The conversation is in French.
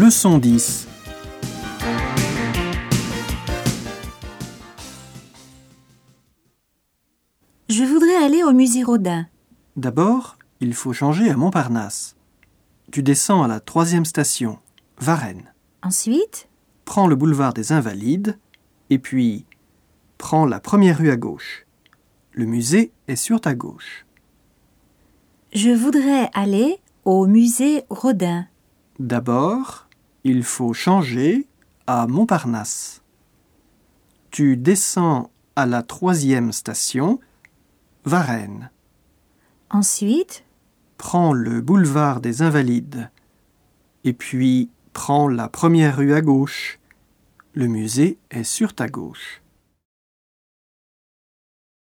Leçon 10. Je voudrais aller au musée Rodin. D'abord, il faut changer à Montparnasse. Tu descends à la troisième station, Varennes. Ensuite, Prends le boulevard des Invalides et puis prends la première rue à gauche. Le musée est sur ta gauche. je voudrais aller au musée Rodin. D'abord, il faut changer à Montparnasse. Tu descends à la troisième station, Varennes. Ensuite, Prends le boulevard des Invalides et puis prends la première rue à gauche. Le musée est sur ta gauche.